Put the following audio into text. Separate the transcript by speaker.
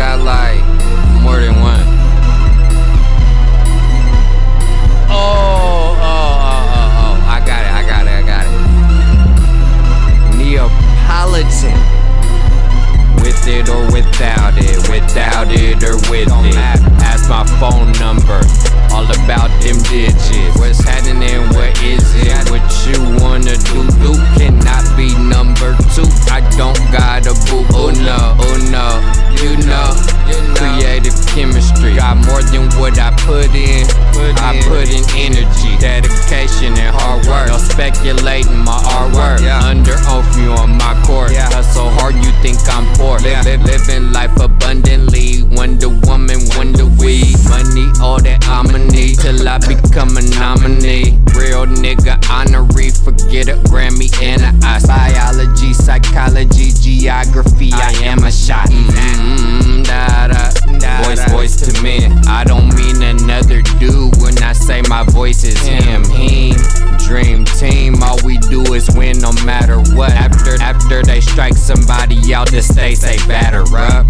Speaker 1: got like more than one. Oh, oh, oh, oh, oh. I got it, I got it, I got it. Neapolitan. With it or without it, without it or with it. Ask my phone number, all about them digits. What I put in. I put in energy, dedication, and hard work. No speculating my artwork. Under oath, you on my court. Hustle hard, you think I'm poor. Yeah. Live, live, living life abundantly. Wonder Woman, Wonder Weed. Money, all that I'ma need till I become a nominee. Real nigga honorary, forget a Grammy and a Oscar. Biology, psychology, geography, I am a shot. Men. I don't mean another dude when I say my voice is him. Him, dream team. All we do is win no matter what. After after they strike somebody out, the state say batter up.